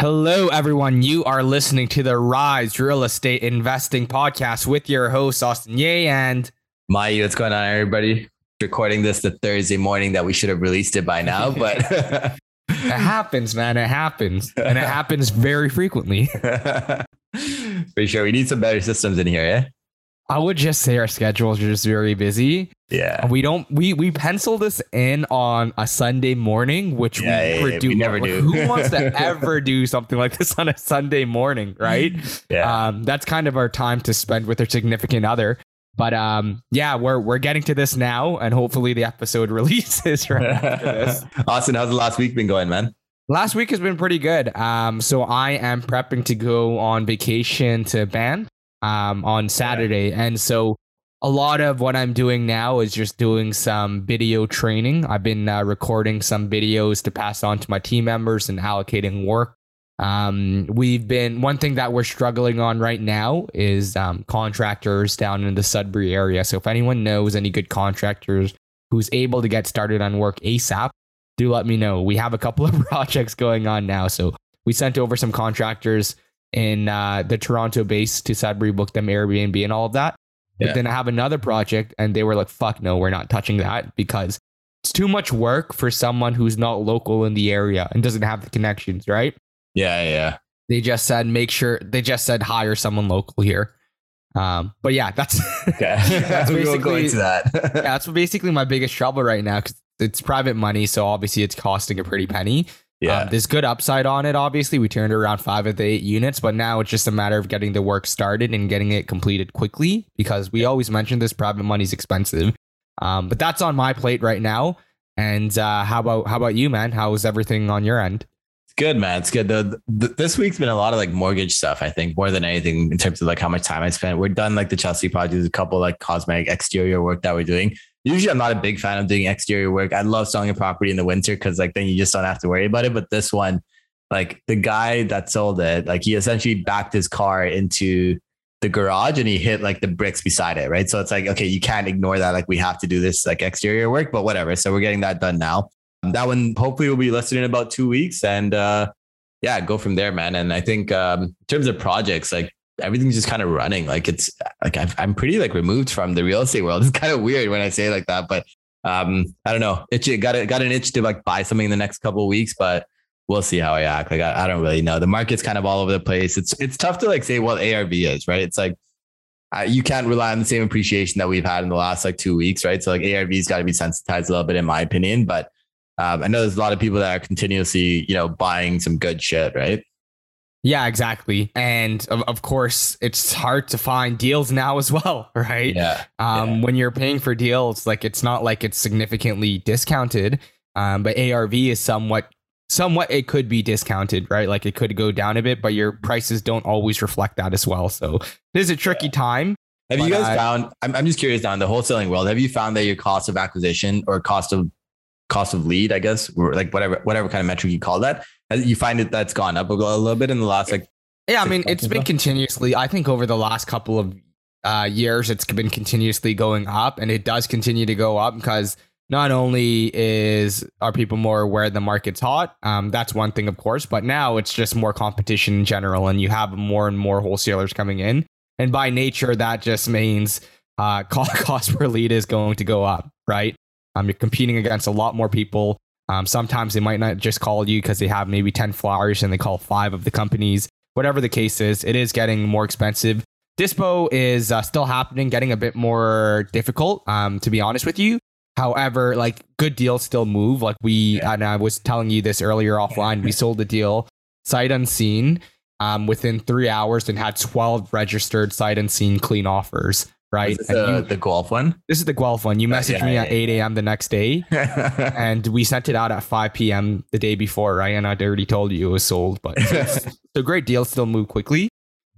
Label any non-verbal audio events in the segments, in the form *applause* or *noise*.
Hello, everyone. You are listening to the Rise Real Estate Investing Podcast with your host, Austin Ye and Mayu. What's going on, everybody? Recording this the Thursday morning that we should have released it by now, *laughs* but it happens, man. It happens. And it happens very frequently. *laughs* For sure. We need some better systems in here, yeah? I would just say our schedules are just very busy. Yeah. We don't we we pencil this in on a Sunday morning, which Yeah, we never yeah, do. we never Like, do. Who wants to *laughs* ever do something like this on a Sunday morning, right? Yeah. Um, that's kind of our time to spend with our significant other. But um, yeah, we're we're getting to this now, and hopefully the episode *laughs* releases right after this. *laughs* Austin, how's the last week been going, man? Last week has been pretty good. Um, so I am prepping to go on vacation to Banff um, on Saturday, and so a lot of what I'm doing now is just doing some video training. I've been uh, recording some videos to pass on to my team members and allocating work. Um, we've been one thing that we're struggling on right now is um, contractors down in the Sudbury area. So if anyone knows any good contractors who's able to get started on work ASAP, do let me know. We have a couple of *laughs* projects going on now. So we sent over some contractors in uh, the Toronto base to Sudbury, booked them Airbnb and all of that. But then I have another project and they were like, fuck no, we're not touching that because it's too much work for someone who's not local in the area and doesn't have the connections, right? Yeah, yeah. They just said make sure they just said hire someone local here. Um, but yeah, that's *laughs* Okay. That's *laughs* we won't go basically- that. yeah, that's basically my biggest trouble right now because it's private money, so obviously it's costing a pretty penny. Yeah. Um, there's good upside on it. Obviously, we turned around five of the eight units, but now it's just a matter of getting the work started and getting it completed quickly because we always mention this private money's expensive. Um, but that's on my plate right now. And uh, how about how about you, man? How's everything on your end? It's good, man. It's good. The, the, this week's been a lot of like mortgage stuff, I think, more than anything in terms of like how much time I spent. We're done like the Chelsea project, a couple like cosmetic exterior work that we're doing. Usually I'm not a big fan of doing exterior work. I love selling a property in the winter because like then you just don't have to worry about it. But this one, like the guy that sold it, like he essentially backed his car into the garage and he hit like the bricks beside it. Right. So it's like, okay, you can't ignore that. Like we have to do this like exterior work, but whatever. So we're getting that done now. That one hopefully will be listed in about two weeks. And uh yeah, go from there, man. And I think um in terms of projects, like everything's just kind of running. Like it's like I've, I'm pretty like removed from the real estate world. *laughs* It's kind of weird when I say it like that, but um, I don't know. Itch got it, got an itch to like buy something in the next couple weeks, but we'll see how I act. Like I, I don't really know. The market's kind of all over the place. It's it's tough to like say what ARV is, right? It's like you can't rely on the same appreciation that we've had in the last like two weeks, right? So like ARV's got to be sensitized a little bit, in my opinion. But um, I know there's a lot of people that are continuously, you know, buying some good shit, right? Yeah, exactly. And of, of course, it's hard to find deals now as well, *laughs* right? Yeah. Um, when you're paying for deals, like it's not like it's significantly discounted. Um, but ARV is somewhat, somewhat it could be discounted, right? Like it could go down a bit, but your prices don't always reflect that as well. So it is a tricky time. Have you guys uh, found? I'm, I'm just curious now in the wholesaling world. Have you found that your cost of acquisition or cost of cost of lead, I guess, or like whatever whatever kind of metric you call that, you find it that's gone up a little bit in the last like Yeah, I mean, it's been continuously. I think over the last couple of uh, years, it's been continuously going up, and it does continue to go up because not only is are people more aware the market's hot, um, that's one thing, of course, but now it's just more competition in general, and you have more and more wholesalers coming in, and by nature, that just means uh, *laughs* cost per lead is going to go up, right? Um, you're competing against a lot more people. Um, sometimes they might not just call you because they have maybe 10 flyers and they call five of the companies whatever the case is, it is getting more expensive. Dispo is uh, still happening, getting a bit more difficult, um, to be honest with you. However, like good deals still move. Like we, and I was telling you this earlier offline, we sold a deal sight unseen um, within three hours and had 12 registered sight unseen clean offers. Right. And the, you- the golf one. this is the Guelph one. You messaged yeah, me yeah, at 8 a.m. the next day *laughs* and we sent it out at 5 p.m. the day before, right? And I'd already told you it was sold, but *laughs* it's a great deal. Still move quickly.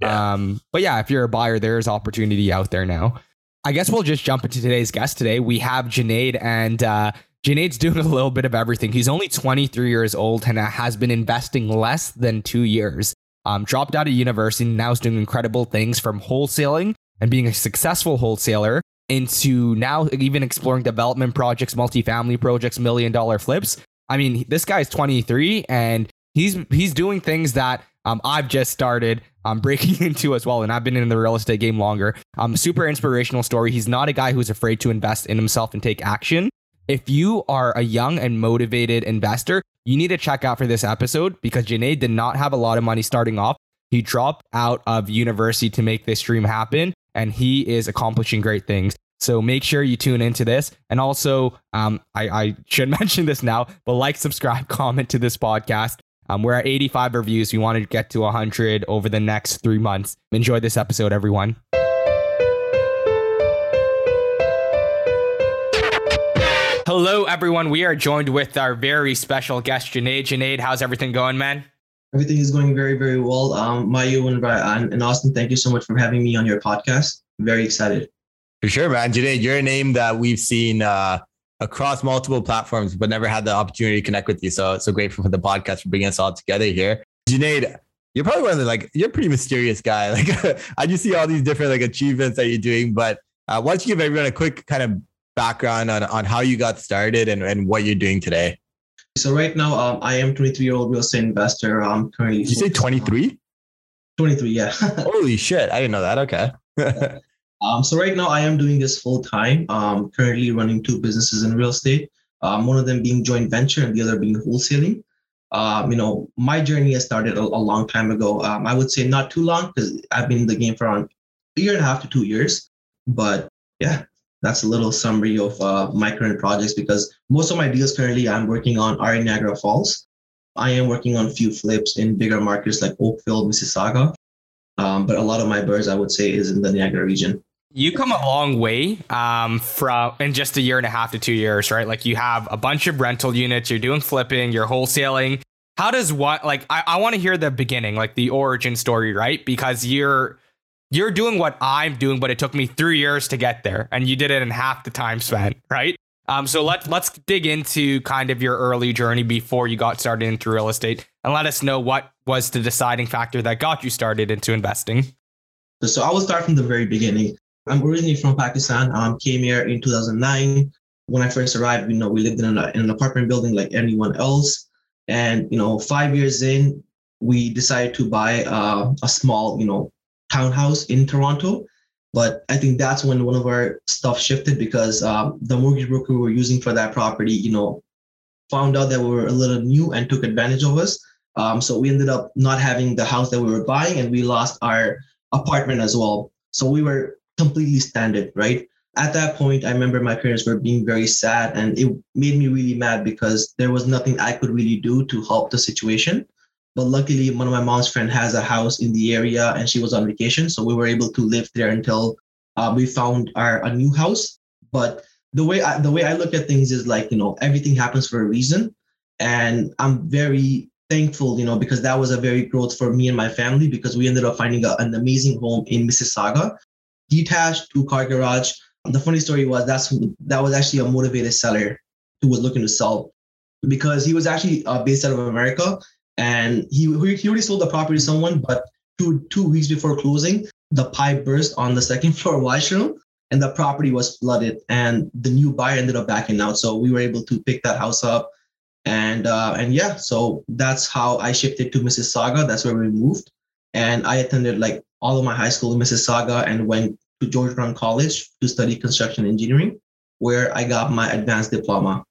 Um, but yeah, if you're a buyer, there is opportunity out there now. I guess we'll just jump into today's guest today. We have Junaid, and uh, Junaid's *laughs* doing a little bit of everything. He's only 23 years old and has been investing less than two years. Um, dropped out of university, now is doing incredible things from wholesaling and being a successful wholesaler into now even exploring development projects, multifamily projects, million dollar flips. I mean, this guy's 23 and he's he's doing things that um, I've just started um, *laughs* breaking into as well, and I've been in the real estate game longer. Um, super inspirational story. He's not a guy who's afraid to invest in himself and take action. If you are a young and motivated investor, you need to check out for this episode because Junaid did not have a lot of money starting off. He dropped out of university to make this dream happen, and he is accomplishing great things. So make sure you tune into this. And also, um, I, I should *laughs* mention this now, but like, subscribe, *laughs* comment to this podcast. Um, we're at 85 reviews. We want to get to 100 over the next three months. Enjoy this episode, everyone. Hello, everyone. We are joined with our very special guest, Junaid. Junaid, how's everything going, man? Everything is going very, very well. Um, Mayu and, and Austin, thank you so much for having me on your podcast. I'm very excited. For sure, man. Junaid, you're a name that we've seen uh, across multiple platforms, but never had the opportunity to connect with you. So, so grateful for the podcast for bringing us all together here. Junaid, you're probably one of the like you're a pretty mysterious guy. *laughs* Like I just see all these different like achievements that you're doing, but uh, why don't you give everyone a quick kind of background on on how you got started and, and what you're doing today? So right now, um, I am 23 year old real estate investor. I'm currently. Did you say 23? 23, yeah. *laughs* Holy shit! I didn't know that. Okay. *laughs* um, so right now, I am doing this full time. Um, currently running two businesses in real estate. Um, one of them being joint venture, and the other being wholesaling. Um, you know, my journey has started a, a long time ago. Um, I would say not too long because I've been in the game for around a year and a half to two years. But yeah, that's a little summary of uh, my current projects because most of my deals currently I'm working on are in Niagara Falls. I am working on a few flips in bigger markets like Oakville, Mississauga. Um, but a lot of my birds, I would say, is in the Niagara region. You come a long way um, from in just a year and a half to two years, right? Like you have a bunch of rental units, you're doing flipping, you're wholesaling. How does what like I, I want to hear the beginning, like the origin story, right? Because you're you're doing what I'm doing, but it took me three years to get there, and you did it in half the time spent, right? Um, so let's let's dig into kind of your early journey before you got started into real estate, and let us know what was the deciding factor that got you started into investing. So I will start from the very beginning. I'm originally from Pakistan. Um, came here in 2009. When I first arrived, you know, we lived in, in an apartment building like anyone else, and you know, five years in, we decided to buy uh, a small, you know, townhouse in Toronto. But I think that's when one of our stuff shifted because um, the mortgage broker we were using for that property, you know, found out that we were a little new and took advantage of us. Um, so we ended up not having the house that we were buying, and we lost our apartment as well. So we were completely stranded, right? At that point, I remember my parents were being very sad, and it made me really mad because there was nothing I could really do to help the situation. But luckily, one of my mom's friend has a house in the area, and she was on vacation, so we were able to live there until uh, we found our a new house. But the way I, the way I look at things is like you know everything happens for a reason, and I'm very thankful, you know, because that was a very growth for me and my family because we ended up finding a, an amazing home in Mississauga, detached two car garage. The funny story was that's that was actually a motivated seller who was looking to sell because he was actually uh, based out of America and he he already sold the property to someone, but two two weeks before closing, the pipe burst on the second *laughs* floor washroom, and the property was flooded, and the new buyer ended up backing out. So we were able to pick that house up, and uh, and yeah, so that's how I shifted to Mississauga. That's where we moved, and I attended like all of my high school in Mississauga and went to George Brown College to study construction engineering, where I got my advanced diploma.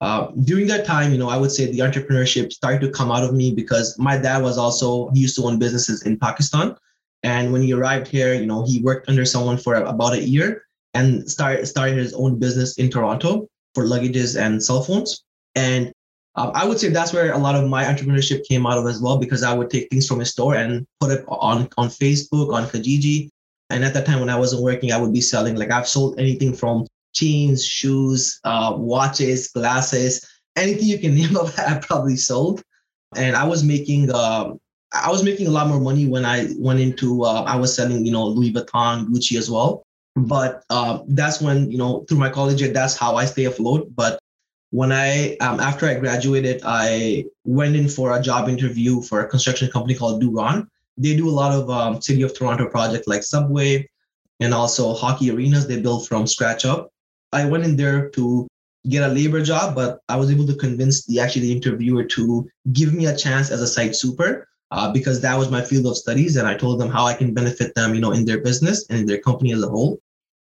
Uh, during that time, you know, I would say the entrepreneurship started to come out of me because my dad was also he used to own businesses in Pakistan, and when he arrived here, you know, he worked under someone for about a year and started started his own business in Toronto for luggages and cell phones. And um, I would say that's where a lot of my entrepreneurship came out of as well because I would take things from his store and put it on on Facebook, on Kijiji. And at that time when I wasn't working, I would be selling like I've sold anything from jeans, shoes, uh, watches, glasses, anything you can *laughs* name of, that I probably sold. And I was making, uh, I was making a lot more money when I went into, uh, I was selling, you know, Louis Vuitton, Gucci as well. But uh, that's when, you know, through my college year, that's how I stay afloat. But when I, um, after I graduated, I went in for a job interview for a construction company called Duron. They do a lot of um, City of Toronto projects like Subway and also hockey arenas they build from scratch up. I went in there to get a labor job, but I was able to convince the actually the interviewer to give me a chance as a site super uh, because that was my field of studies, and I told them how I can benefit them, you know, in their business and in their company as a whole.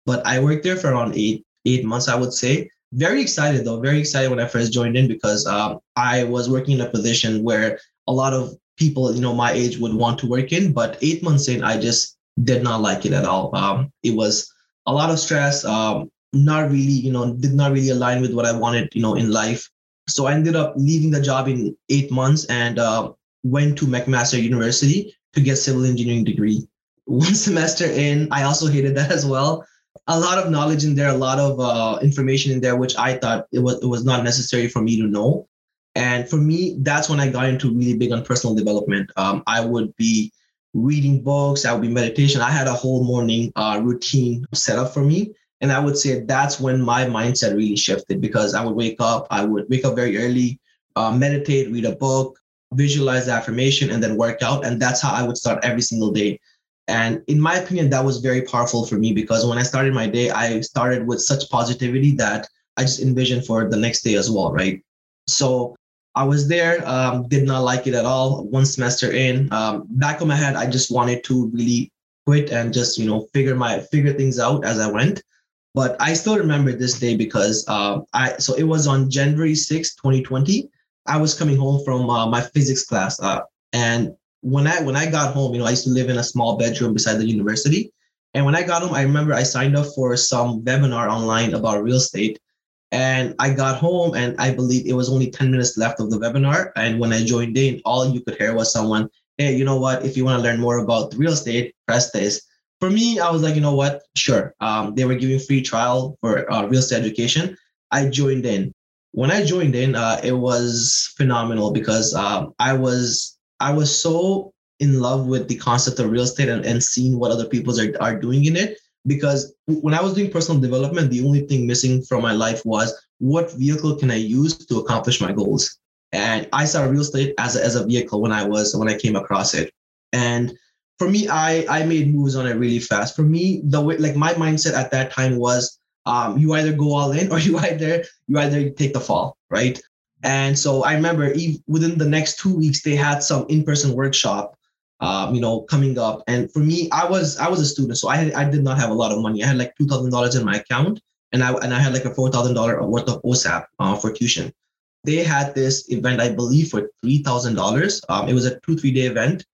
But I worked there for around eight eight months, I would say. Very excited though, very excited when I first joined in because um, I was working in a position where a lot of people, you know, my age would want to work in. But eight months in, I just did not like it at all. Um, it was a lot of stress. Um, not really, you know, did not really align with what I wanted, you know, in life. So I ended up leaving the job in eight months and uh, went to McMaster University to get civil engineering degree. *laughs* One semester in, I also hated that as well. A lot of knowledge in there, a lot of uh, information in there, which I thought it was it was not necessary for me to know. And for me, that's when I got into really big on personal development. Um, I would be reading books, I would be meditation. I had a whole morning uh, routine set up for me and I would say that's when my mindset really shifted because I would wake up, I would wake up very early, uh, meditate, read a book, visualize the affirmation, and then work out. And that's how I would start every single day. And in my opinion, that was very powerful for me because when I started my day, I started with such positivity that I just envisioned for the next day as well, right? So I was there, um, did not like it at all. One semester in, um, back of my head, I just wanted to really quit and just you know figure my figure things out as I went. But I still remember this day because uh, I so it was on January 6, 2020. I was coming home from uh, my physics class, uh, and when I when I got home, you know, I used to live in a small bedroom beside the university. And when I got home, I remember I signed up for some webinar online about real estate. And I got home, and I believe it was only 10 minutes left of the webinar. And when I joined in, all you could hear was someone, "Hey, you know what? If you want to learn more about real estate, press this." For me, I was like, you know what? Sure. Um, they were giving free trial for uh, real estate education. I joined in. When I joined in, uh, it was phenomenal because um, I was I was so in love with the concept of real estate and, and seeing what other people are, are doing in it. Because when I was doing personal development, the only thing missing from my life was what vehicle can I use to accomplish my goals? And I saw real estate as a, as a vehicle when I was when I came across it. And for me, I I made moves on it really fast. For me, the way like my mindset at that time was um, you either go all in *laughs* or you either you either take the fall, right? And so I remember within the next two weeks they had some in-person workshop, um, you know, coming up. And for me, I was I was a student, so I had, I did not have a lot of money. I had like two thousand dollars in my account, and I and I had like a four thousand dollar worth of OSAP uh, for tuition. They had this event, I believe, for three thousand um, dollars. It was a two three day event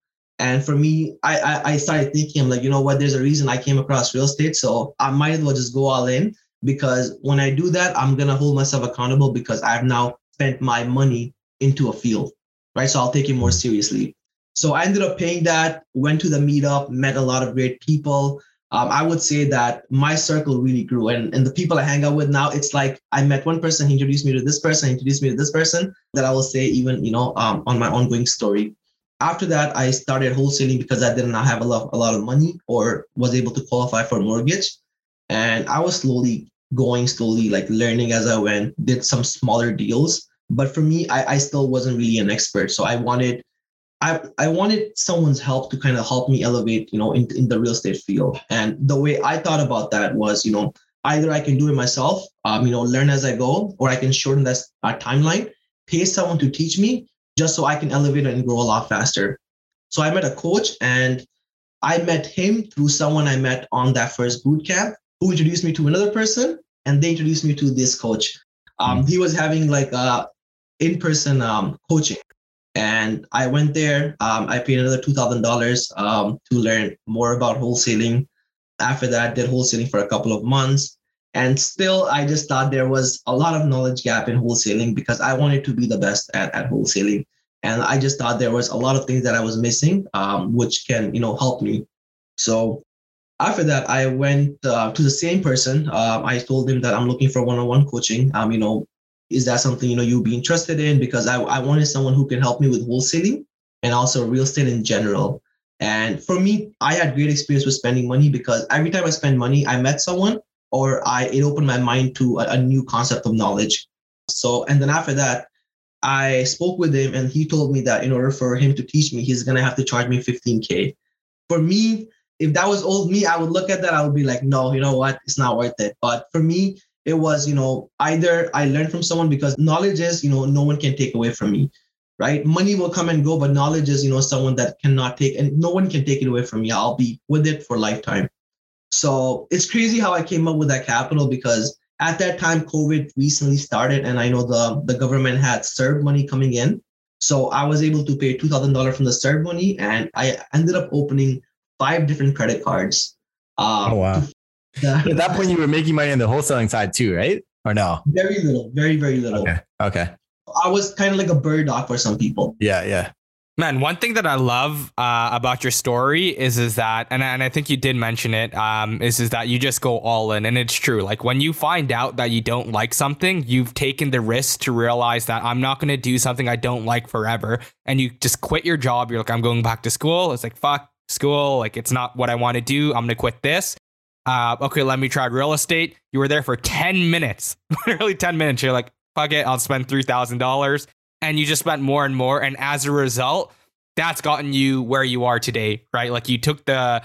and for me, I, I, I started thinking, I'm like, you know what? There's a reason I came across real estate, so I might as well just go all in because when I do that, I'm gonna hold myself accountable because I've now spent my money into a field, right? So I'll take it more seriously. So I ended up paying that, went to the meetup, met a lot of great people. Um, I would say that my circle really grew, and, and the people I hang out with now, it's like I met one person, he introduced me to this person, introduced me to this person. That I will say even you know um, on my ongoing story after that, I started wholesaling because I did not have a lot, a lot of money or was able to qualify for a mortgage. And I was slowly going, slowly like learning as I went, did some smaller deals. But for me, I, I still wasn't really an expert. So I wanted, I, I wanted someone's help to kind of help me elevate, you know, in, in the real estate field. And the way I thought about that was, you know, either I can do it myself, um, you know, learn as I go, or I can shorten that uh, timeline, pay someone to teach me, just so I can elevate and grow a lot faster. So I met a coach and I met him through someone I met on that first boot camp who introduced me to another person and they introduced me to this coach. Um, mm-hmm. He was having like a in-person um, coaching and I went there. Um, I paid another $2,000 um, to learn more about wholesaling. After that, I did wholesaling for a couple of months. And still, I just thought there was a lot of knowledge gap in wholesaling because I wanted to be the best at, at wholesaling. And I just thought there was a lot of things that I was missing, um, which can, you know, help me. So after that, I went uh, to the same person. Uh, I told him that I'm looking for one-on-one coaching. Um, you know, is that something you know you'd be interested in? Because I, I wanted someone who can help me with wholesaling and also real estate in general. And for me, I had great experience with spending money because every time I spend money, I met someone or I it opened my mind to a, a new concept of knowledge. So and then after that, I spoke with him and he told me that in order for him to teach me, he's gonna have to charge me 15k. For me, if that was old me, I would look at that, I would be like, no, you know what, it's not worth it. But for me, it was, you know, either I learned from someone because knowledge is, you know, no one can take away from me, right? Money will come and go, but knowledge is, you know, someone that cannot take, and no one can take it away from me. I'll be with it for lifetime. So it's crazy how I came up with that capital because at that time, COVID recently started, and I know the, the government had CERB money coming in. So I was able to pay $2,000 from the CERB money, and I ended up opening five different credit cards. Uh, oh, wow. *laughs* At that point, you were making money on the wholesaling side too, right? Or no? Very little, very, very little. Okay. Okay. I was kind of like a bird dog for some people. Yeah, yeah. Man, one thing that I love uh, about your story is is that, and, and I think you did mention it, um, is is that you just go all in, and it's true. Like when you find out that you don't like something, you've taken the risk to realize that I'm not going to do something I don't like forever, and you just quit your job. You're like, I'm going back to school. It's like fuck school, like it's not what I want to do. I'm gonna quit this. Uh, okay, let me try real estate. You were there for 10 minutes, *laughs* literally 10 minutes. You're like, fuck it, I'll spend $3,000 and you just spent more and more. And as a result, that's gotten you where you are today, right? Like you took the,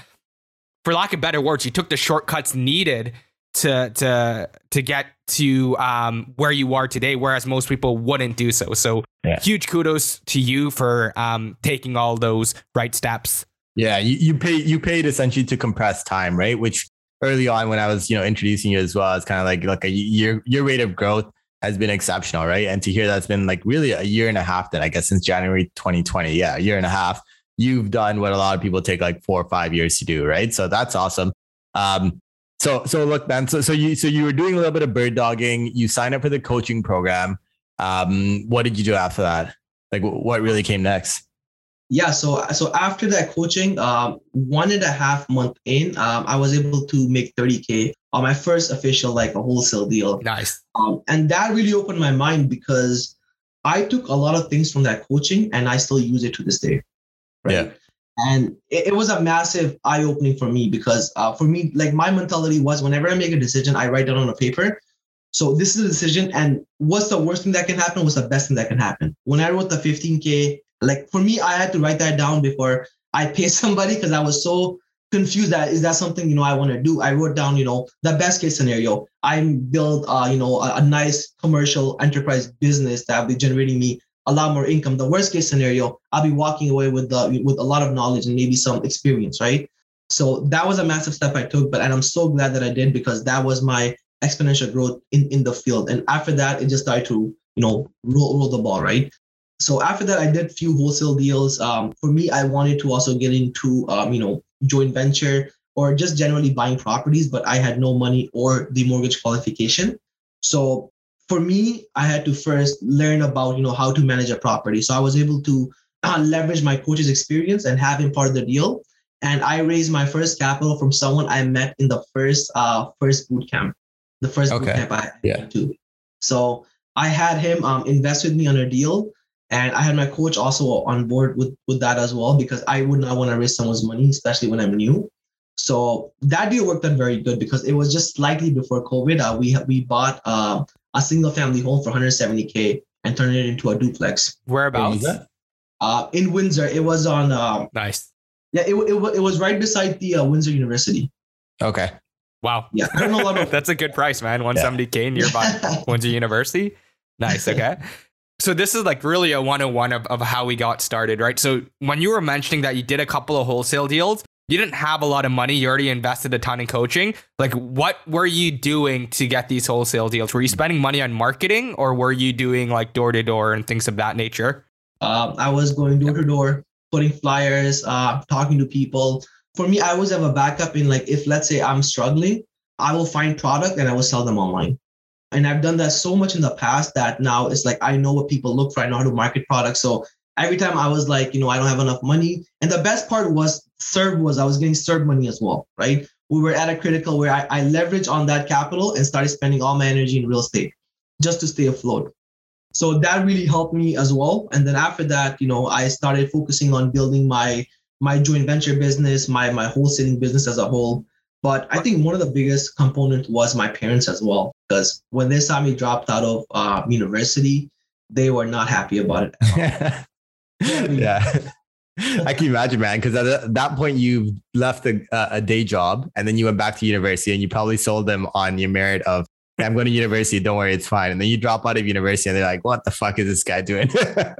for lack of better words, you took the shortcuts needed to to to get to um, where you are today, whereas most people wouldn't do so. So yeah. huge kudos to you for um, taking all those right steps. Yeah, you, you pay you paid essentially to compress time, right? Which early on when I was, you know, introducing you as well, it's kind of like like a your your rate of growth has been exceptional, right? And to hear that's been like really a year and a half that I guess since January 2020. Yeah, a year and a half. You've done what a lot of people take like four or five years to do, right? So that's awesome. Um, so so look, man. So so you so you were doing a little bit of bird dogging. You signed up for the coaching program. Um, what did you do after that? Like, what really came next? Yeah, so so after that coaching, um, one and a half month in, um, I was able to make 30k on my first official like a wholesale deal. Nice. Um, and that really opened my mind because I took a lot of things from that coaching and I still use it to this day. Right? Yeah. And it, it was a massive eye opening for me because uh, for me, like my mentality was whenever I make a decision, I write it on a paper. So this is a decision, and what's the worst thing that can happen? What's the best thing that can happen? When I wrote the 15k, like for me, I had to write that down before I *laughs* pay somebody because I was so confused that is that something you know I want to do. I wrote down you know the best case scenario. I build uh, you know a, a nice commercial enterprise business that will be generating me a lot more income. The worst case scenario, I'll be walking away with the with a lot of knowledge and maybe some experience, right? So that was a massive step I took, but and I'm so glad that I did because that was my exponential growth in, in the field. And after that, it just started to, you know, roll, roll the ball, right? So after that, I did a few wholesale deals. Um, for me, I wanted to also get into, um, you know, joint venture or just generally buying properties, but I had no money or the mortgage qualification. So for me, I had to first learn about, you know, how to manage a property. So I was able to uh, leverage my coach's experience and have him part of the deal. And I raised my first capital from someone I met in the first uh, first boot camp, the first okay. boot camp I yeah. to. So I had him um, invest with me on a deal and I had my coach also on board with, with that as well because I would not want to risk someone's money, especially when I'm new. So that deal worked out very good because it was just slightly before COVID. Uh, we we bought uh, a single family home for 170k and turned it into a duplex. Whereabouts? Uh, in Windsor. It was on. Uh, nice. Yeah, it, it, it was right beside the uh, Windsor University. Okay. Wow. Yeah, I don't know a lot of- *laughs* That's a good price, man. 170k nearby *laughs* Windsor University. Nice. Okay. So this is like really a 101 of, of how we got started, right? So when you were mentioning that you did a couple of wholesale deals, you didn't have a lot of money. You already invested a ton in coaching. Like, what were you doing to get these wholesale deals? Were you spending money on marketing or were you doing like door to door and things of that nature? Um, I was going door to door, putting flyers, uh, talking to people. For me, I always have a backup in like, if let's say I'm struggling, I will find product and I will sell them online. And I've done that so much in the past that now it's like I know what people look for. I know how to market products. So every time I was like, you know, I don't have enough money. And the best part was CERB was I was getting CERB money as well, right? We were at a critical where I, I leveraged on that capital and started spending all my energy in real estate just to stay afloat. So that really helped me as well. And then after that, you know, I started focusing on building my my joint venture business, my my wholesaling business as a whole. But I think one of the biggest components was my parents as well, because when they saw me dropped out of uh, university, they were not happy about it. *laughs* yeah. I can imagine, man, because at that point you left a, a day job and then you went back to university and you probably sold them on your merit of, I'm going to university. Don't worry, it's fine. And then you drop out of university and they're like, what the fuck is this guy doing? *laughs* uh,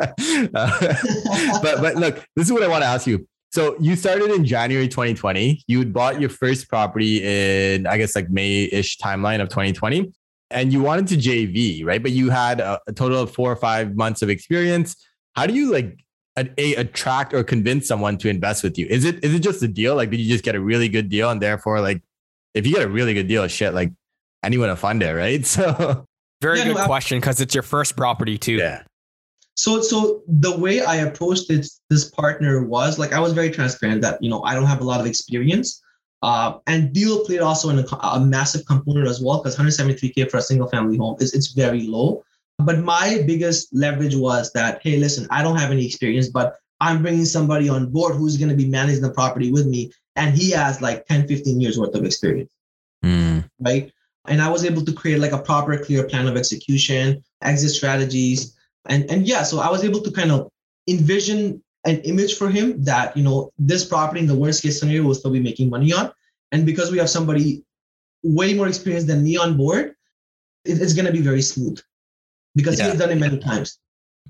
*laughs* but, but look, this is what I want to ask you. So you started in January 2020. You bought your first property in, I guess, like May ish timeline of 2020. And you wanted to JV, right? But you had a, a total of four or five months of experience. How do you like a, attract or convince someone to invest with you? Is it is it just a deal? Like, did you just get a really good deal, and therefore, like, if you get a really good deal, shit, like anyone to fund it, right? *laughs* So, very yeah, good no, question because it's your first property too. Yeah. So, so the way I approached it, this partner was like I was very transparent that you know I don't have a lot of experience, uh, and deal played also in a, a massive component as well because 173k for a single family home is it's very low. But my biggest leverage was that, hey, listen, I don't have any experience, but I'm bringing somebody on board who's going to be managing the property with me. And he has like 10, 15 years worth of experience. Mm. Right. And I was able to create like a proper, clear plan of execution, exit strategies. And, and yeah, so I was able to kind of envision an image for him that, you know, this property in the worst case scenario will still be making money on. And because we have somebody way more experienced than me on board, it's going to be very smooth because yeah. he's done it many times.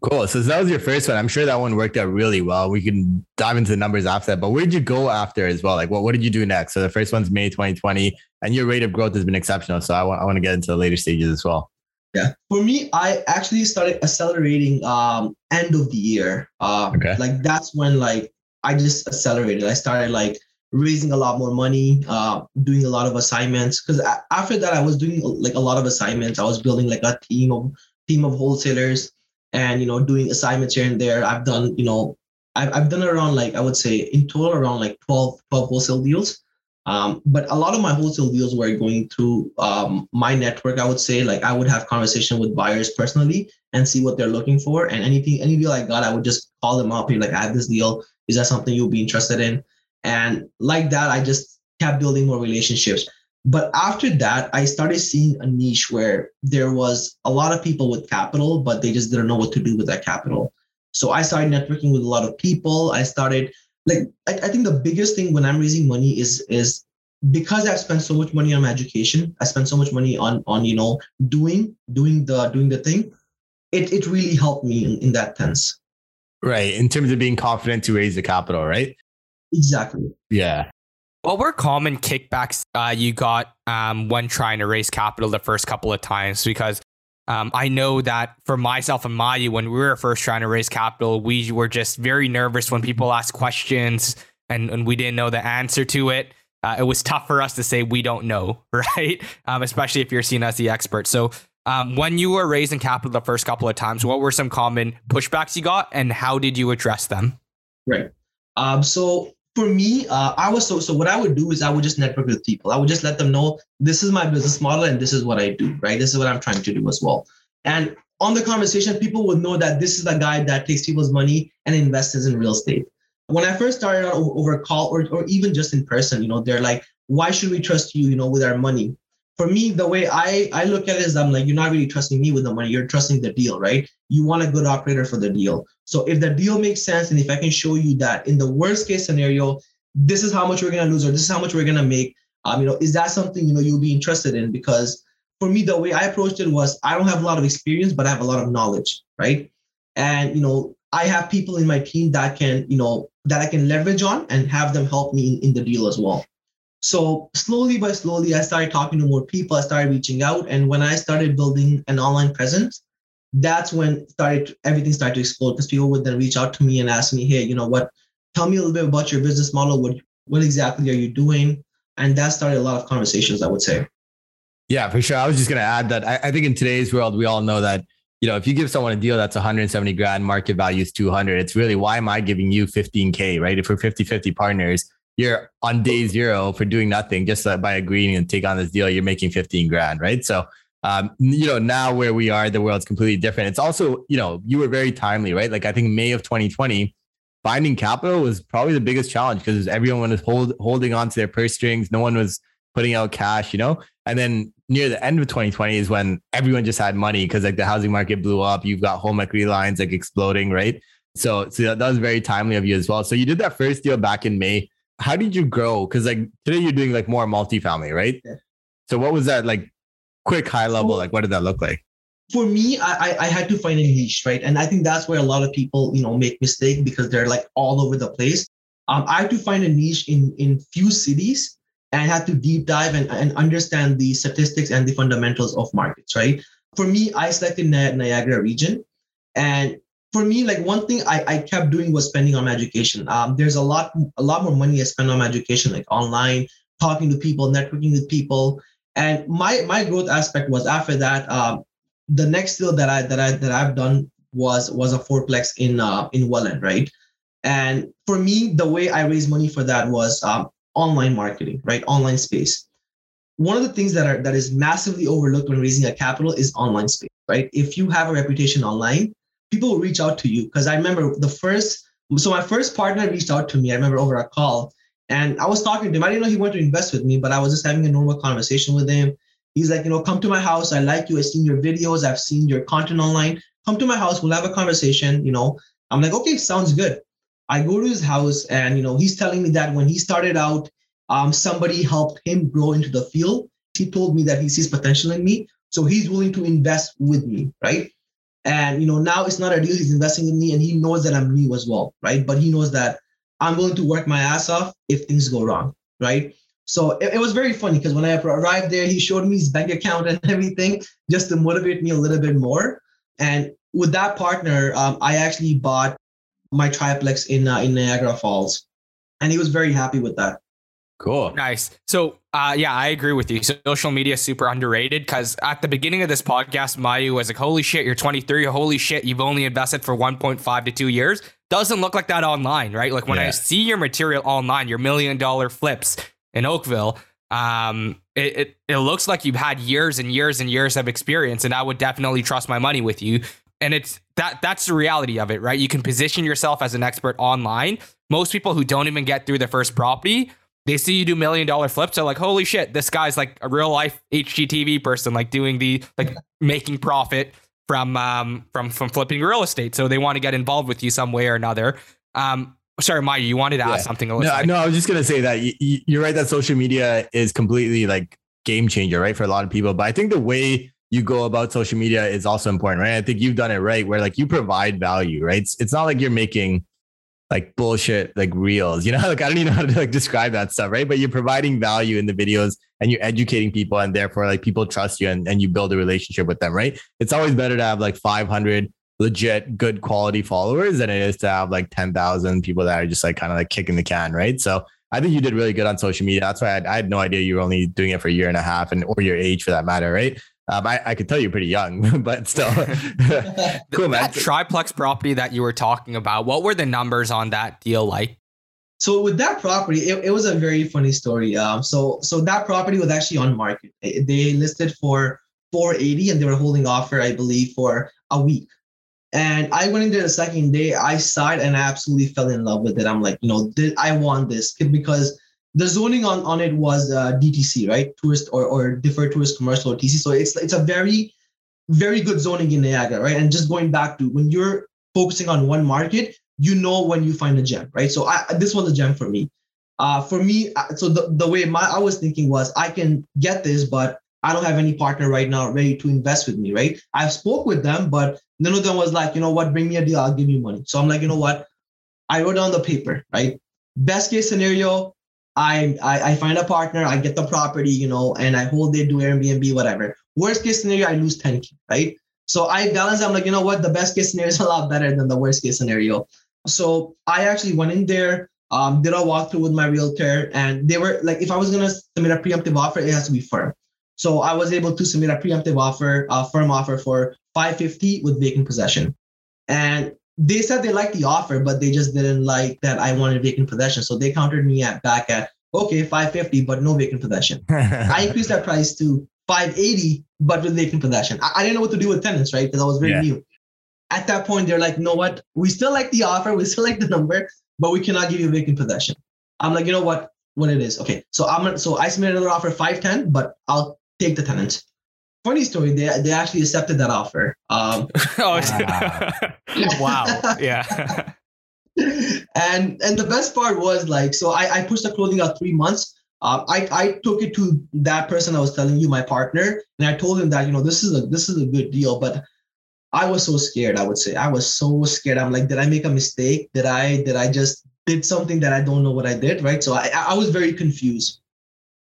Cool. So that was your first one. I'm sure that one worked out really well. We can dive into the numbers after that. But where did you go after as well? Like, what, what did you do next? So the first one's May 2020, and your rate of growth has been exceptional. So I want, I want to get into the later stages as well. Yeah. For me, I actually started accelerating um end of the year. Uh, okay. Like that's when like I just accelerated. I started like raising a lot more money, uh, doing a lot of assignments. Because after that, I was doing like a lot of assignments. I was building like a team of team of wholesalers and you know doing assignments here and there i've done you know i've, I've done around like i would say in total around like 12 12 wholesale deals um, but a lot of my wholesale deals were going through um, my network i would say. Like i would have conversation with buyers personally and see what they're looking for. And anything any deal i got i would just call them up be like i have this deal. Is that something you'll be interested in? And like that i just kept building more relationships. But after that, I started seeing a niche where there was a lot of people with capital, but they just didn't know what to do with that capital. So I started networking with a lot of people. I started like I, I think the biggest thing when I'm raising money is is because I've spent so much money on my education, I spent so much money on on you know doing doing the doing the thing. It it really helped me in, in that sense. Right. In terms of being confident to raise the capital, right? Exactly. Yeah. What were common kickbacks uh, you got um, when trying to raise capital the first couple of times? Because um, I know that for myself and Maya, when we were first trying to raise capital, we were just very nervous when people asked questions and, and we didn't know the answer to it. Uh, it was tough for us to say we don't know, *laughs* right? Um, especially if you're seen as the expert. So, um, when you were raising capital the first couple of times, what were some common pushbacks you got, and how did you address them? Right. Um, so for me, uh, I was so so. What I would do is I would just network with people. I would just let them know this is my business model and this is what I do. Right, this is what I'm trying to do as well. And on the conversation, people would know that this is the guy that takes people's money and invests in real estate. When I first started out over call or, or even just in person, you know, they're like, why should we trust you, you know, with our money? For me, the way I, I look at it is I'm like, you're not really trusting me with the money. You're trusting the deal, right? You want a good operator for the deal. So if the deal makes sense, and if I can show you that in the worst case scenario, this is how much we're gonna lose, or this is how much we're gonna make, um, you know, is that something you know you'll be interested in? Because for me, the way I approached it was I don't have a lot of experience, but I have a lot of knowledge, right? And you know, I have people in my team that can, you know, that I can leverage on and have them help me in, in the deal as well. So slowly by slowly, I started talking to more people. I started reaching out, and when I started building an online presence, that's when started everything started to explode because people would then reach out to me and ask me, "Hey, you know what? Tell me a little bit about your business model. What what exactly are you doing?" And that started a lot of conversations. I would say. Yeah, for sure. I was just going to add that I, I think in today's world, we all know that you know, if you give someone a deal that's 170 grand, market value is 200, it's really why am I giving you 15K, right? If we're 50 50 partners, you're on day zero for doing nothing just by agreeing and take on this deal you're making 15 grand right so um, you know now where we are the world's completely different it's also you know you were very timely right like i think may of 2020 finding capital was probably the biggest challenge because everyone was hold, holding on to their purse strings. No one was putting out cash, you know? And then near the end of 2020 is when everyone just had money because like the housing market blew up. You've got home equity lines like exploding, right? So, so that was very timely of you as well. So you did that first deal back in May. How did you grow? Because like today you're doing like more multifamily, right? Yeah. So what was that like? Quick high level, like what did that look like? For me, I, I had to find a niche, right? And I think that's where a lot of people, you know, make mistake because they're like all over the place. Um, I had to find a niche in in few cities and I had to deep dive and, and understand the statistics and the fundamentals of markets, right? For me, I selected Niagara region. And for me, like one thing I, I kept doing was spending on my education. Um, there's a lot, a lot more money I spend on my education, like online, talking to people, networking with people. And my my growth aspect was after that, um, the next deal that I that I that I've done was was a fourplex in uh, in Welland, right? And for me, the way I raised money for that was um, online marketing, right? Online space. One of the things that are that is massively overlooked when raising a capital is online space, right? If you have a reputation online, people will reach out to you. Because I remember the first, so my first partner reached out to me. I remember over a call, and I was talking to him. I didn't know he wanted to invest with me, but I was just having a normal conversation with him. He's like, you know, come to my house. I like you. I've seen your videos. I've seen your content online. Come to my house. We'll have a conversation. You know, I'm like, okay, sounds good. I go to his house and you know he's telling me that when he started out, um, somebody helped him grow into the field. He told me that he sees potential in me, so he's willing to invest with me, right? And you know now it's not a deal. He's investing in me, and he knows that I'm new as well, right? But he knows that I'm willing to work my ass off if things go wrong, right? So it, it was very funny because when I arrived there, he showed me his bank account *laughs* and everything just to motivate me a little bit more. And with that partner, um, I actually bought my triplex in uh, in Niagara Falls, and he was very happy with that. Cool. Nice. So, uh, yeah, I agree with you. Social media is super underrated because at the beginning of this podcast, Mayu was like, "Holy shit, you're 23. Holy shit, you've only invested for 1.5 to two years." Doesn't look like that online, right? Like when yeah. I see your material online, your million dollar flips in Oakville, um, it, it it looks like you've had years and years and years of experience, and I would definitely trust my money with you and it's that that's the reality of it, right? You can position yourself as an expert online. Most people who don't even get through the first property, they see you do million dollar flips, they're like, holy shit, this guy's like a real life HGTV person, like doing the like making profit from um from from flipping real estate. So they want to get involved with you some way or another. Um sorry, Maya, you wanted to yeah. ask something. No, no, I was just gonna say that you, are right that social media is completely like game changer, right, for a lot of people. But I think the way you go about social media is also important, right? I think you've done it right where like you provide value, right? It's, it's not like you're making like bullshit like reels, you know, *laughs* like I don't even know how to like describe that stuff, right? But you're providing value in the videos and you're educating people and therefore like people trust you and, and you build a relationship with them, right? It's always better to have like 500 legit good quality followers than it is to have like 10,000 people that are just like kind of like kicking the can, right? So I think you did really good on social media. That's why I had, I had no idea you were only doing it for a year and a half and or your age for that matter, right? Um, I, I could tell you're pretty young, *laughs* but still. *laughs* *laughs* cool, man. That triplex property that you were talking about, what were the numbers on that deal like? So with that property, it, it was a very funny story. Um, so so that property was actually on market. They listed for 480 and they were holding offer, I believe, for a week. And I went in there the second day. I saw it and I absolutely fell in love with it. I'm like, you know, I want this because the zoning on, on it was uh, DTC, right? Tourist or, or deferred tourist commercial or TC. So it's it's a very, very good zoning in Niagara, right? And just going back to when you're focusing on one market, you know when you find a gem, right? So I, this was a gem for me. Uh, for me, uh, so the, the way my I was thinking was I can get this, but I don't have any partner right now ready to invest with me, right? I've spoke with them, but none of them was like, you know what, bring me a deal, I'll give you money. So I'm like, you know what? I wrote down the paper, right? Best case scenario, I, I, I find a partner, I get the property, you know, and I hold it, do Airbnb, whatever. Worst case scenario, I lose 10k, right? So I balance. I'm like, you know what? The best case scenario is a lot better than the worst case scenario. So I actually went in there, um, did a walkthrough with my realtor, and they were like, if I was gonna submit a preemptive offer, it has to be firm. So I was able to submit a preemptive offer, a firm offer for 550 with vacant possession. And they said they liked the offer, but they just didn't like that I wanted vacant possession. So they countered me at back at okay, 550, but no vacant possession. *laughs* I increased that price to 580, but with vacant possession. I, I, didn't know what to do with tenants, right? Because I was very yeah. new. at that point, they're like, you know what? We still like the offer, we *laughs* still like the number, but we cannot give you vacant possession. I'm like, you know what? What it is? Okay, so I'm gonna, so I submitted another offer five ten, but I'll take the tenant. Funny story, they they actually accepted that offer. Um, *laughs* oh, Wow. *laughs* wow. Yeah. *laughs* and and the best part was like, so I, I pushed the clothing out three months. Um, I, I took it to that person I was telling you, my partner, and I told him that you know this is a this is a good deal, but I was so scared. I would say I was so scared. I'm like, did I make a mistake? Did I did I just did something that I don't know what I did? Right. So I I was very confused.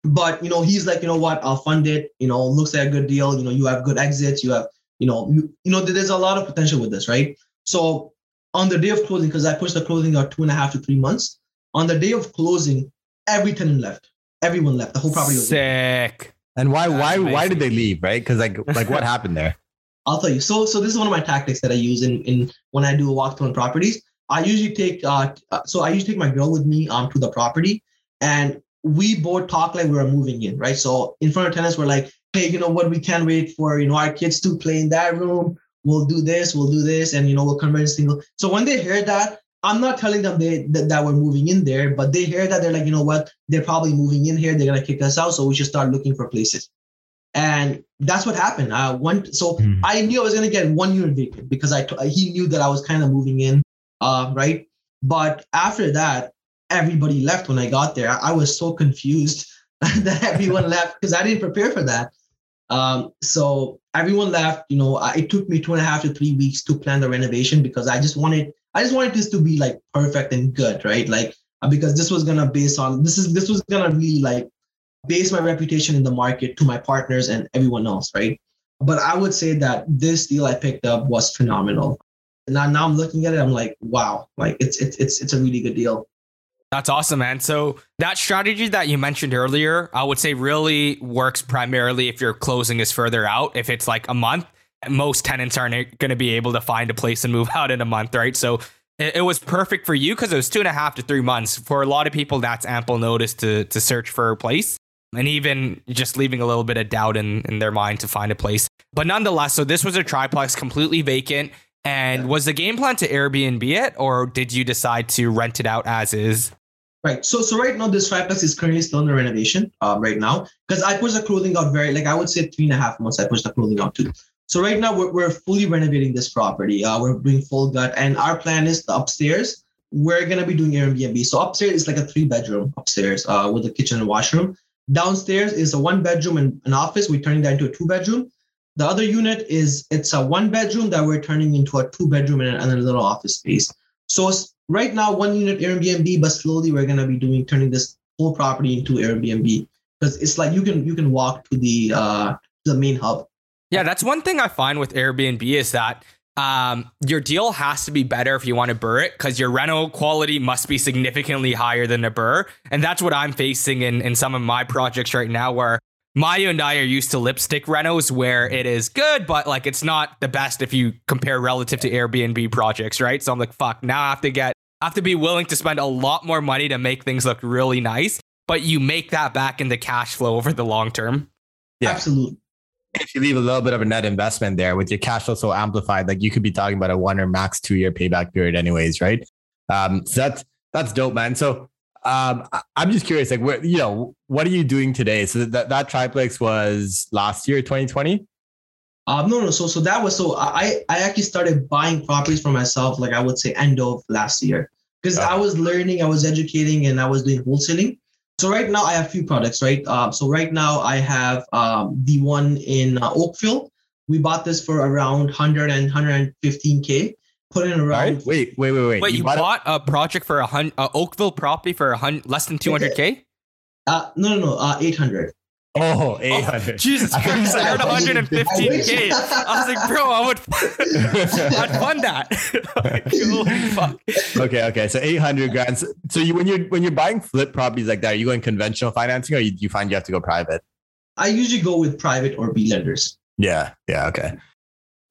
But you know, he's like, you know what? I'll fund it. You know, looks like a good deal. You know, you have good exits. You have you know you, you know there's a lot of potential with this, right? So on the day of closing, because I pushed the closing out two and a half to three months. On the day of closing, every tenant left. Everyone left. The whole property was Sick. And why why why did they leave? Right? Because like *laughs* like what happened there? I'll tell you. So, so this is one of my tactics that I use in, in when I do a walkthrough on properties. I usually take, uh, uh, so I usually take my girl with me um to the property, and we both talk like we're moving in, right? So in front of tenants, we're like, hey, you know what? We can't wait for you know our kids to play in that room. We'll do this, we'll do this, and you know we'll convert single. So when they hear that, I'm not telling them they that, that we're moving in there, but they hear that they're like, you know what? They're probably moving in here. They're gonna kick us out, so we should start looking for places. And that's what happened. Uh, one, so Hmm. I knew I was gonna get one unit vacant because I he knew that I was kind of moving in, uh, right? But after that, everybody left when I got there. I, was so confused *laughs* that everyone left because I didn't prepare for that. Um, so everyone left. You know, it took me two and a half to three weeks to plan the renovation because I just wanted I just wanted this to be like perfect and good, right? Like uh, because this was gonna base on this is this was gonna really like base my reputation in the market to my partners and everyone else, right? But I would say that this deal I picked up was phenomenal. Now, now I'm looking at it, I'm like, wow, like it's it's it's it's a really good deal. That's awesome, man. So that strategy that you mentioned earlier, I would say really works primarily if your closing is further out. If it's like a month, most tenants aren't going to be able to find a place and move *laughs* out in a month, right? So it, it was perfect for you because it was two and a half to three months. For a lot of people, that's ample notice to to search for a place. And even just leaving a little bit of doubt in, in their mind to find a place. But nonetheless, so this was a triplex completely vacant. And was the game plan to Airbnb it, or did you decide to rent it out as is? Right. So so right now this triplex is currently still under renovation uh, right now because I pushed the clothing out very like I would say three and a half months I pushed the clothing out too. So right now we're, we're fully renovating this property. Uh, we're doing full gut and our plan is the upstairs. We're gonna be doing Airbnb. So upstairs is like a three bedroom upstairs uh, with a kitchen and washroom. Downstairs is a one bedroom and an office. We're turning that into a two bedroom. The other unit is it's a one bedroom that we're turning into a two bedroom and and a little office space. So right now, one unit Airbnb, but slowly we're gonna be doing turning this whole property into Airbnb because it's like you can you can walk to the uh the main hub. Yeah, that's one thing I find with Airbnb is that um, your deal has to be better if you want to burr it because your rental quality must be significantly higher than a burr. And that's what I'm facing in, in some of my projects right now where Maya and I are used to lipstick renos where it is good, but like it's not the best if you compare relative to Airbnb projects, right? So I'm like, fuck, now I have to get, I have to be willing to spend a lot more money to make things look really nice, but you make that back into cash flow over the long term. Yeah. Absolutely. If you leave a little bit of a net investment there with your cash flow so amplified, like you could be talking about a one or max two year payback period, anyways, right? Um, so that's that's dope, man. So um, I'm just curious, like, where you know, what are you doing today? So that that triplex was last year, 2020. Um, no, no. So, so that was so I I actually started buying properties for myself, like I would say end of last year, because Oh. I was learning, I was educating, and I was doing wholesaling. So right now I have a few products, right? Um, so right now I have um, the one in uh, Oakville. We bought this for around 100 and 115k. Put in around. Right? Wait, wait, wait, wait. Wait, you, bought bought a project for a hundred, uh, Oakville property for a hundred, less than 200k? Uh, no, no, no. Uh, 800. Oh, 800. *laughs* Jesus I thought you Christ, I heard 115k. I was like, bro, I would, *laughs* I'd fund that. *laughs* Like, holy fuck. okay, okay. So 800 grand. So, so you when you're when you're buying flip properties like that, are you going conventional financing or you, you find you have to go private? I usually go with private or B lenders. Yeah, yeah, okay.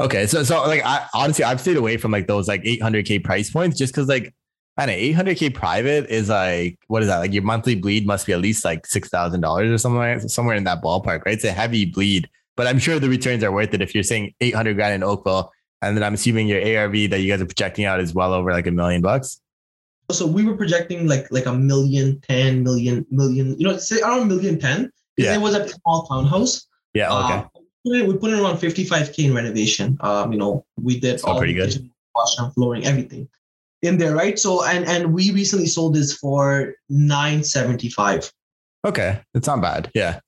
Okay, so so like I honestly I've stayed away from like those like 800k price points just because like I don't know 800k private is like what is that like your monthly bleed must be at least like six thousand dollars or something like somewhere in that ballpark right? It's a heavy bleed, but I'm sure the returns are worth it if you're saying 800 grand in Oakville And then I'm assuming your ARV that you guys are projecting out is well over like a million bucks. So we were projecting like like a million, ten million, million, you know, say around million ten. Yeah. It was a small townhouse. Yeah. Okay. Um, we put in around 55k in renovation. Um, you know, we did all pretty good. Kitchen, washroom, flooring, everything in there, right? So and and we recently sold this for 975. Okay, it's not bad. Yeah.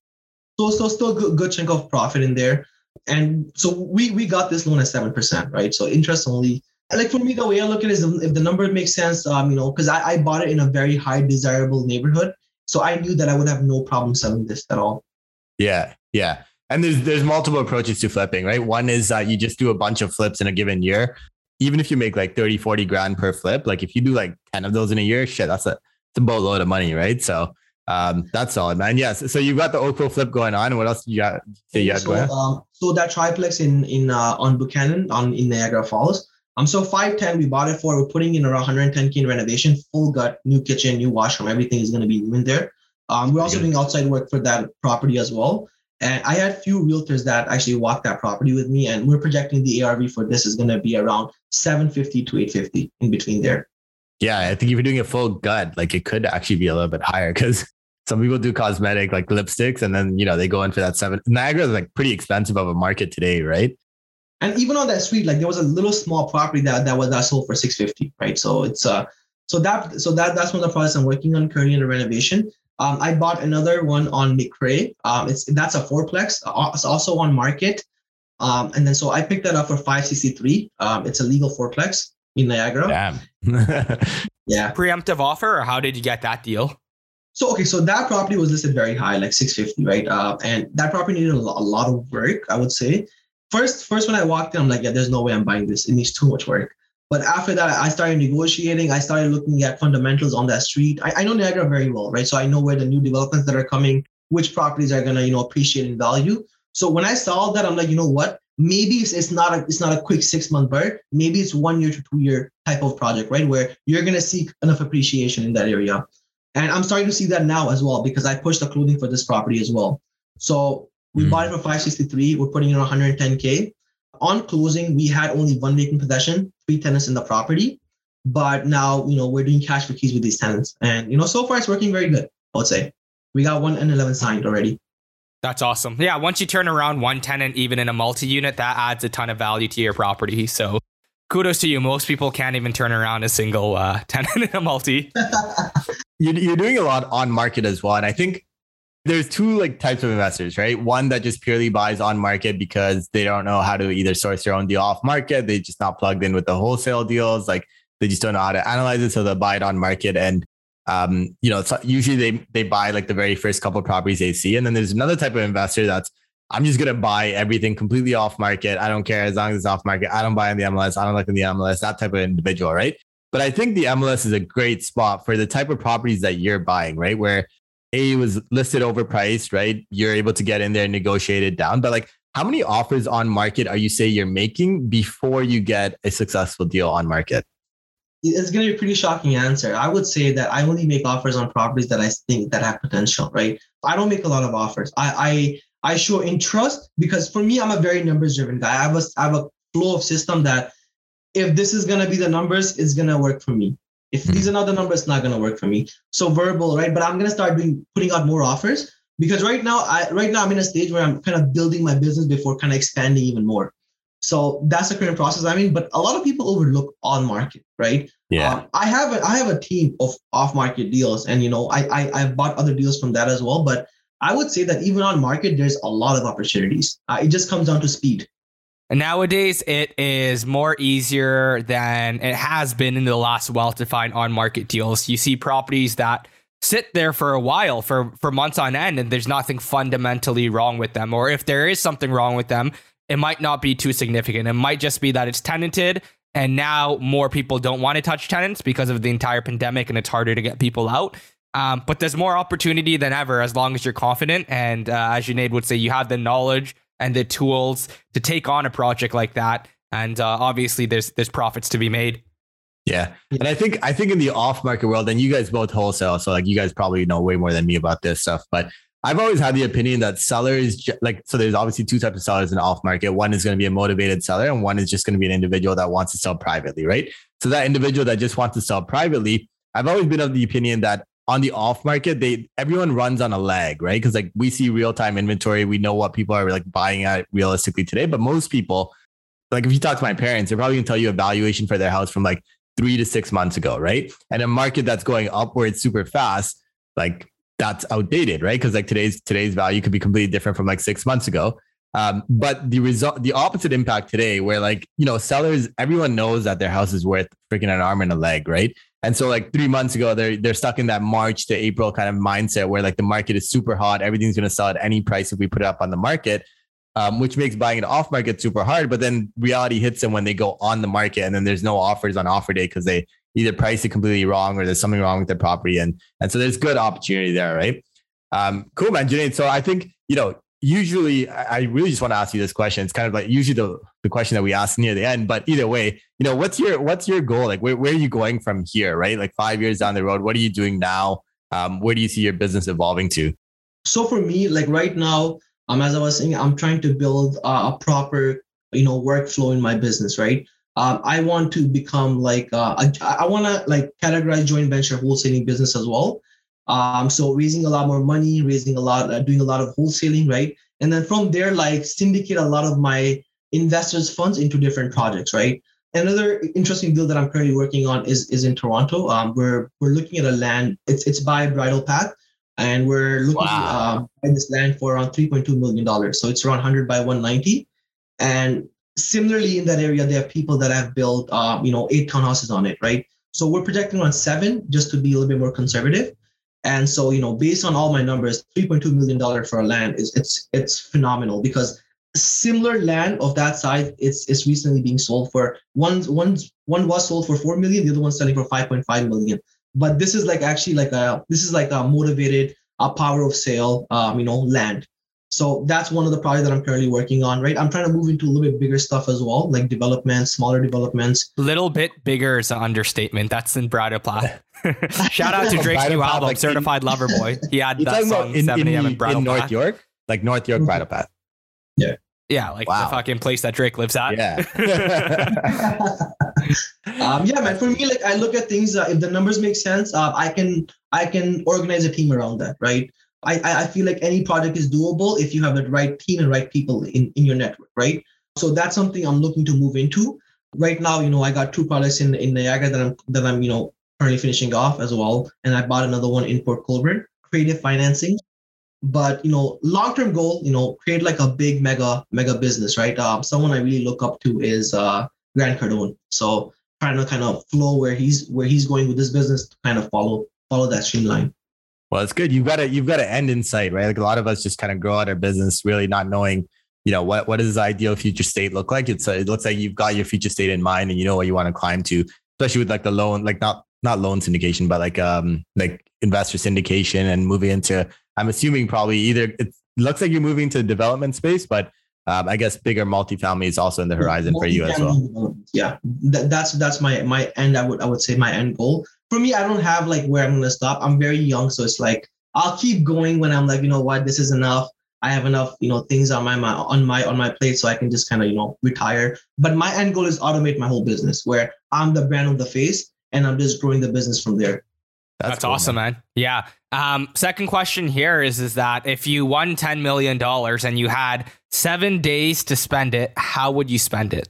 So so still good, good chunk of profit in there. And so we we got this loan at seven percent, right? So interest only. Like for me, the way I look at it is if the number makes sense, um, you know, because I, I bought it in a very high desirable neighborhood. So I knew that I would have no problem selling this at all. Yeah. Yeah. And there's there's multiple approaches to flipping, right? One is that you just do a bunch of flips in a given year. Even if you make like 30, 40 grand per flip, like if you do like 10 of those in a year, shit, that's a, it's a boatload of money, right? So um, that's solid, man. Yes. So you've got the Oakville flip going on. What else do you got? So, you so, um, so that triplex in in uh, on Buchanan on in Niagara Falls. Um, so 510 we bought it for. We're putting in around 110k in renovation, full gut, new kitchen, new washroom, everything is going to be new in there. Um, we're also doing outside work for that property as well. And I had a few realtors that actually walked that property with me, and we're projecting the ARV for this is going to be around 750 to 850 in between there. Yeah, I think if you're doing a full gut, like it could actually be a little bit higher because *laughs* some people do cosmetic like lipsticks, and then you know they go in for that seven. Niagara is like pretty expensive of a market today, right? And even on that street, like there was a little small property that that was that sold for 650, right? So it's uh so that so that that's one of the projects I'm working on currently in the renovation. Um, I bought another one on McRae. Um, it's that's a fourplex. Uh, it's also on market. Um, and then so I picked that up for 563. Um, it's a legal fourplex in Niagara. Damn. *laughs* yeah. Preemptive offer, or how did you get that deal? So okay, so that property was listed very high, like 650, right? Uh, and that property needed a lot, a lot of work, I would say. First, first when I walked in, I'm like, yeah, there's no way I'm buying this. It needs too much work. But after that, I started negotiating. I started looking at fundamentals on that street. I, I know Niagara very well, right? So I know where the new developments that are coming, which properties are gonna, you know, appreciate in value. So when I saw that, I'm like, you know what? Maybe it's, it's not a it's not a quick six month bird. Maybe it's one year to two year type of project, right? Where you're gonna seek enough appreciation in that area. And I'm starting to see that now as well because I pushed the clothing for this property as well. So we mm. bought it for 563. We're putting in 110k. On closing, we had only one vacant possession, three tenants in the property. But now, you know, we're doing cash for keys with these tenants. And, you know, so far it's working very good, I would say. We got one and 11 signed already. That's awesome. Yeah, once you turn around one tenant, even in a multi unit, that adds a ton of value to your property. So kudos to you. Most people can't even turn around a single uh, *laughs* tenant in a multi. *laughs* You're doing a lot on market as well. And I think there's two like types of investors, right? One that just purely buys on market because they don't know how to either source their own deal off market. They just not plugged in with the wholesale deals. Like they just don't know how to analyze it. So they'll buy it on market. And, um, you know, usually they, they buy like the very first couple properties they see. And then there's another type of investor that's, I'm just going to buy everything completely off market. I don't care as long as it's off market. I don't buy in the MLS. I don't look in the MLS, that type of individual, right? But I think the MLS is a great spot for the type of properties that you're buying, right? Where a was listed overpriced, right? You're able to get in there and negotiate it down. But like, how many offers on market are you say you're making before you get a successful deal on market? It's going to be a pretty shocking answer. I would say that I only make offers on properties that I think that have potential, right? I don't make a lot of offers. I I, I show interest because for me, I'm a very numbers driven guy. I have a I have a flow of system that if this is going to be the numbers, it's going to work for me. If mm-hmm. these are not the numbers, it's not going to work for me. So verbal, right? But I'm going to start doing putting out more offers because right now, I right now I'm in a stage where I'm kind of building my business before kind of expanding even more. So that's the current process I'm in. But a lot of people overlook on market, right? Yeah. Um, I have a, I have a team of off market deals, and you know I, I I've bought other deals from that as well. But I would say that even on market, there's a lot of opportunities. Uh, it just comes down to speed. Nowadays, it is more easier than it has been in the last while to find on market deals. You see properties that sit there for a while, for, for months on end, and there's nothing fundamentally wrong with them. Or if there is something wrong with them, it might not be too significant. It might just be that it's tenanted, and now more people don't want to touch tenants because of the entire pandemic, and it's harder to get people out. Um, but there's more opportunity than ever as long as you're confident. And uh, as Junaid would say, you have the knowledge and the tools to take on a project like that. And uh, obviously, there's there's profits to be made. Yeah, and I think I think in the off market world, and you guys both wholesale, so like you guys probably know way more than me about this stuff. But I've always had the opinion that sellers like so. There's obviously two types of sellers in off market. One is going to be a motivated seller, and one is just going to be an individual that wants to sell privately, right? So that individual that just wants to sell privately, I've always been of the opinion that on the off market, they everyone runs on a lag, right? Because like we see real time inventory, we know what people are like buying at realistically today. But most people, like if you talk to my parents, they're probably gonna tell you a valuation for their house from like three to six months ago, right? And a market that's going upwards super fast, like that's outdated, right? Because like today's today's value could be completely different from like six months ago. Um, but the result, the opposite impact today, where like you know sellers, everyone knows that their house is worth freaking an arm and a leg, right? And so like three months ago, they're they're stuck in that March to April kind of mindset where like the market is super hot, everything's to sell at any price if we put it up on the market. Um, which makes buying it off market super hard. But then reality hits them when they go on the market, and then there's no offers on offer day because they either price it completely wrong or there's something wrong with their property. And, and so there's good opportunity there, right? Um, cool, man. Junaid, so I think, you know, usually I really just want to ask you this question. It's kind of like usually the, the question that we ask near the end, but either way, you know, what's your, what's your goal? Like where, where are you going from here, right? Like five years down the road, what are you doing now? Um, where do you see your business evolving to? So for me, like right now, um, as I was saying, I'm trying to build a, a proper, you know, workflow in my business, right? um, I want to become like uh, I, I want to like categorize joint venture wholesaling business as well. Um, so raising a lot more money, raising a lot, uh, doing a lot of wholesaling, right? And then from there, like syndicate a lot of my investors' funds into different projects, right? Another interesting deal that I'm currently working on is is in Toronto. Um, we're we're looking at a land. It's it's by Bridle Path, and we're looking wow. to uh, this land for around 3.2 million dollars. So it's around 100 by 190, and similarly in that area, there are people that have built, uh, you know, eight townhouses on it, right? So we're projecting around seven just to be a little bit more conservative. And so, you know, based on all my numbers, $3.2 million for a land is it's it's phenomenal because similar land of that size it's it's recently being sold for one one one was sold for four million, the other one's selling for 5.5 million. But this is like actually like a this is like a motivated a power of sale um, you know, land. So that's one of the projects that I'm currently working on, right? I'm trying to move into a little bit bigger stuff as well, like development, smaller developments. Little bit bigger is an understatement. That's in Bridle Path. *laughs* Shout out to *laughs* Drake's new album, like Certified in, Lover Boy. *laughs* He had that song in, 7 a.m. in, in North York, like North York Bridle Path. Yeah. Yeah, like wow. the fucking place that Drake lives at. Yeah. um, yeah, man. For me, like I look at things. Uh, if the numbers make sense, uh, I can I can organize a team around that, right? I, I feel like any project is doable if you have the right team and right people in, in your network, right? So that's something I'm looking to move into. Right now, you know, I got two projects in, in Niagara that I'm that I'm, you know, currently finishing off as well. And I bought another one in Port Colborne, creative financing. But you know, long-term goal, you know, create like a big mega, mega business, right? Um, someone I really look up to is uh Grant Cardone. So trying to kind of flow where he's where he's going with this business to kind of follow follow that streamline. Well, it's good. You've got to you've got to end in sight, right? Like a lot of us just kind of grow out our business, really not knowing, you know, what what does ideal future state look like? It's a, it looks like you've got your future state in mind, and you know what you want to climb to, especially with like the loan, like not not loan syndication, but like um like investor syndication and moving into. I'm assuming probably either it looks like you're moving to development space, but um, I guess bigger multifamily is also in the horizon for you as well. Yeah, that's that's my my end. I would I would say my end goal for me, I don't have like where I'm gonna stop. I'm very young, so it's like I'll keep going when I'm like, you know what, this is enough. I have enough, you know, things on my, my on my on my plate, so I can just kind of you know retire. But my end goal is automate my whole business, where I'm the brand of the face, and I'm just growing the business from there. That's, That's cool, awesome, man. man. Yeah. Um, second question here is is that if you won ten million dollars and you had seven days to spend it, how would you spend it?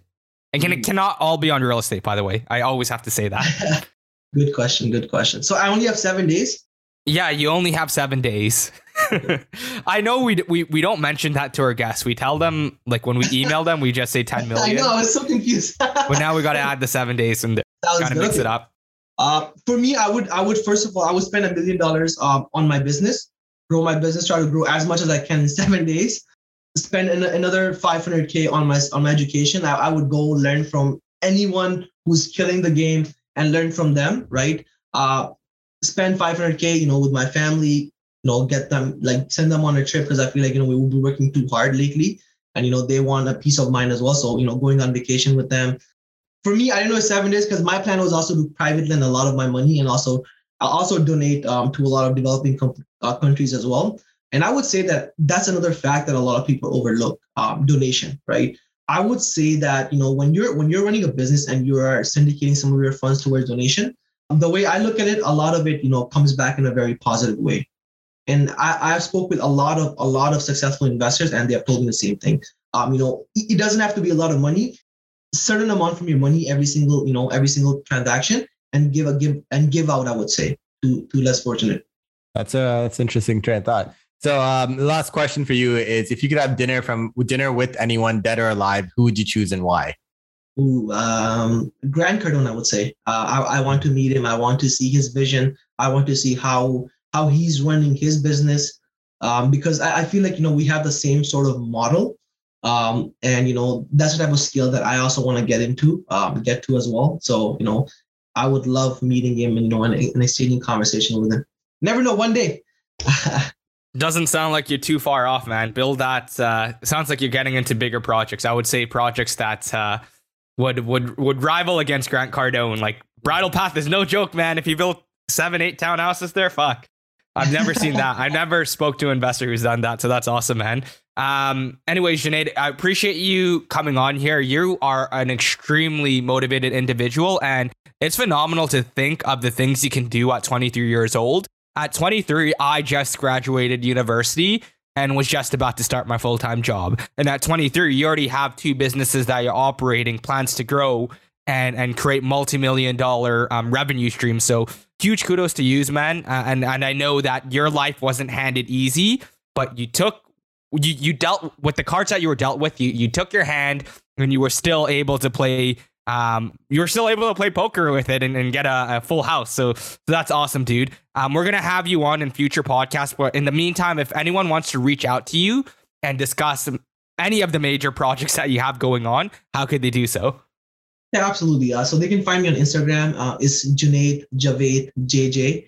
And can, it hmm. cannot all be on real estate, by the way. I always have to say that. *laughs* Good question. Good question. So I only have seven days. Yeah, you only have seven days. *laughs* I know we, we we don't mention that to our guests. We tell them like when we email them, we just say ten *laughs* million. I know. I was so confused. but now we got to *laughs* add the seven days and kind of mix it up. Uh, for me, I would I would first of all I would spend a million dollars um, on my business, grow my business, try to grow as much as I can in seven days. Spend an, another 500k on my on my education. I, I would go learn from anyone who's killing the game and learn from them, right? Uh, spend 500k, you know, with my family, you know, get them like send them on a trip because I feel like you know we will be working too hard lately, and you know they want a peace of mind as well. So you know, going on vacation with them. For me, I do not know seven days because my plan was also to private lend a lot of my money and also I'll also donate um, to a lot of developing com- uh, countries as well. And I would say that that's another fact that a lot of people overlook um, donation, right? I would say that you know when you're when you're running a business and you are syndicating some of your funds towards donation, the way I look at it, a lot of it you know comes back in a very positive way. And I, I've spoke with a lot of a lot of successful investors, and they have told me the same thing. Um, you know, it doesn't have to be a lot of money. Certain amount from your money every single you know every single transaction, and give a give and give out. I would say to to less fortunate. That's a that's interesting train of thought. So um, the last question for you is: If you could have dinner from dinner with anyone, dead or alive, who would you choose and why? Ooh, um, Grant Cardone, I would say. Uh, I, I want to meet him. I want to see his vision. I want to see how how he's running his business. Um, because I, I feel like you know we have the same sort of model, um, and you know that's the type of skill that I also want to get into, um, get to as well. So you know, I would love meeting him and you know and, and exchanging conversation with him. Never know, one day. *laughs* Doesn't sound like you're too far off, man. Build that. Uh, sounds like you're getting into bigger projects. I would say projects that uh, would would would rival against Grant Cardone. Like Bridle Path is no joke, man. If you built seven, eight townhouses there, fuck. I've never seen that. *laughs* I never spoke to an investor who's done that. So that's awesome, man. Um, anyways, Junaid, I appreciate you coming on here. You are an extremely motivated individual, and it's phenomenal to think of the things you can do at 23 years old at 23, I just graduated university and was just about to start my full time job. And at 23, you already have two businesses that you're operating, plans to grow and and create multi million dollar um, revenue streams. So huge kudos to you, man. Uh, and and I know that your life wasn't handed easy, but you took you you dealt with the cards that you were dealt with. You you took your hand and you were still able to play um, you're still able to play poker with it and, and get a, a, full house. So, so, that's awesome, dude. Um, we're gonna have you on in future podcasts. But in the meantime, if anyone wants to reach out to you and discuss any of the major projects that you have going on, how could they do so? Yeah, absolutely. Uh, so they can find me on Instagram. Uh, it's Junaid Javed JJ.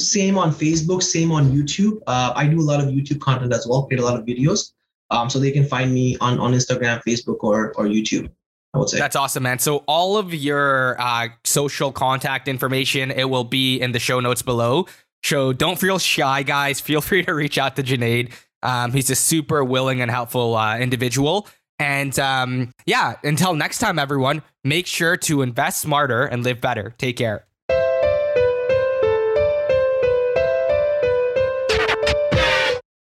Same on Facebook. Same on YouTube. Uh, I do a lot of YouTube content as well. Create a lot of videos. Um, so they can find me on on Instagram, Facebook, or or YouTube. I would say. That's awesome, man. So all of your uh, social contact information, it will be in the show notes below. So don't feel shy, guys. *laughs* Feel free to reach out to Junaid. Um, he's a super willing and helpful uh, individual. And um, yeah, until next time, everyone, make sure to invest smarter and live better. Take care.